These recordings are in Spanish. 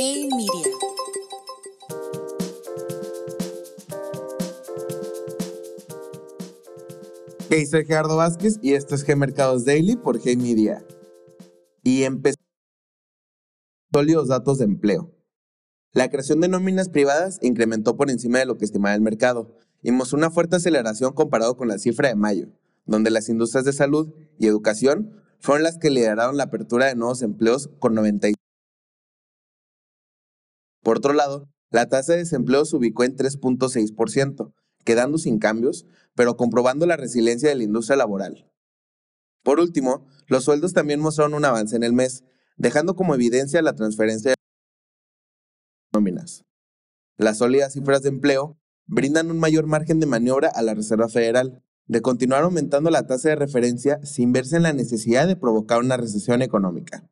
Hey Media. Hey, soy Gerardo Vázquez y esto es G Mercados Daily por Hey Media. Y empezó sólidos datos de empleo. La creación de nóminas privadas incrementó por encima de lo que estimaba el mercado y mostró una fuerte aceleración comparado con la cifra de mayo, donde las industrias de salud y educación fueron las que lideraron la apertura de nuevos empleos con 90. Por otro lado, la tasa de desempleo se ubicó en 3.6%, quedando sin cambios, pero comprobando la resiliencia de la industria laboral. Por último, los sueldos también mostraron un avance en el mes, dejando como evidencia la transferencia de nóminas. Las sólidas cifras de empleo brindan un mayor margen de maniobra a la Reserva Federal, de continuar aumentando la tasa de referencia sin verse en la necesidad de provocar una recesión económica.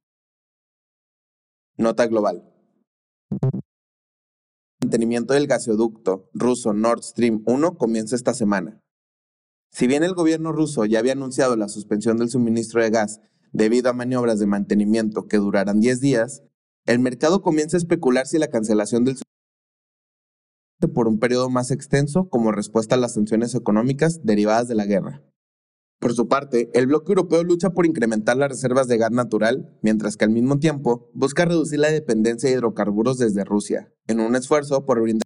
Nota global. El mantenimiento del gasoducto ruso Nord Stream 1 comienza esta semana. Si bien el gobierno ruso ya había anunciado la suspensión del suministro de gas debido a maniobras de mantenimiento que durarán 10 días, el mercado comienza a especular si la cancelación del por un periodo más extenso como respuesta a las sanciones económicas derivadas de la guerra. Por su parte, el bloque europeo lucha por incrementar las reservas de gas natural, mientras que al mismo tiempo busca reducir la dependencia de hidrocarburos desde Rusia, en un esfuerzo por brindar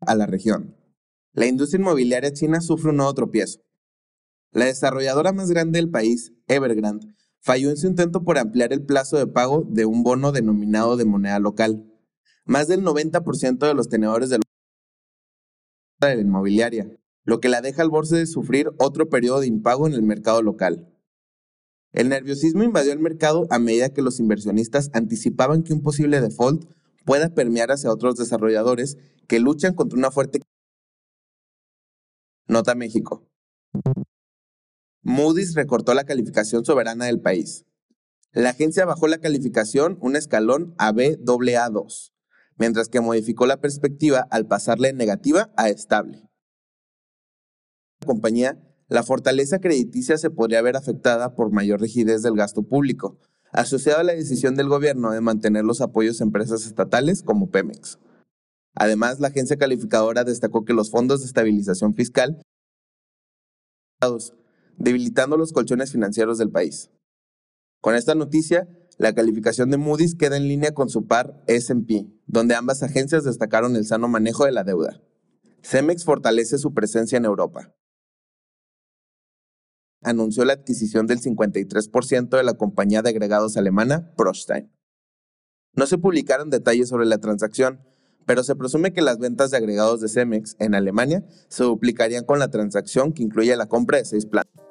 a la región. La industria inmobiliaria china sufre un nuevo tropiezo. La desarrolladora más grande del país, Evergrande, falló en su intento por ampliar el plazo de pago de un bono denominado de moneda local, más del 90% de los tenedores de la inmobiliaria, lo que la deja al borde de sufrir otro periodo de impago en el mercado local. El nerviosismo invadió el mercado a medida que los inversionistas anticipaban que un posible default pueda permear hacia otros desarrolladores que luchan contra una fuerte Nota México. Moody's recortó la calificación soberana del país. La agencia bajó la calificación un escalón a Baa2 mientras que modificó la perspectiva al pasarle de negativa a estable. Compañía, la fortaleza crediticia se podría ver afectada por mayor rigidez del gasto público, asociada a la decisión del gobierno de mantener los apoyos a empresas estatales como Pemex. Además, la agencia calificadora destacó que los fondos de estabilización fiscal debilitando los colchones financieros del país. Con esta noticia, la calificación de Moody's queda en línea con su par SP, donde ambas agencias destacaron el sano manejo de la deuda. Cemex fortalece su presencia en Europa. Anunció la adquisición del 53% de la compañía de agregados alemana Prostein. No se publicaron detalles sobre la transacción, pero se presume que las ventas de agregados de Cemex en Alemania se duplicarían con la transacción que incluye la compra de seis plantas.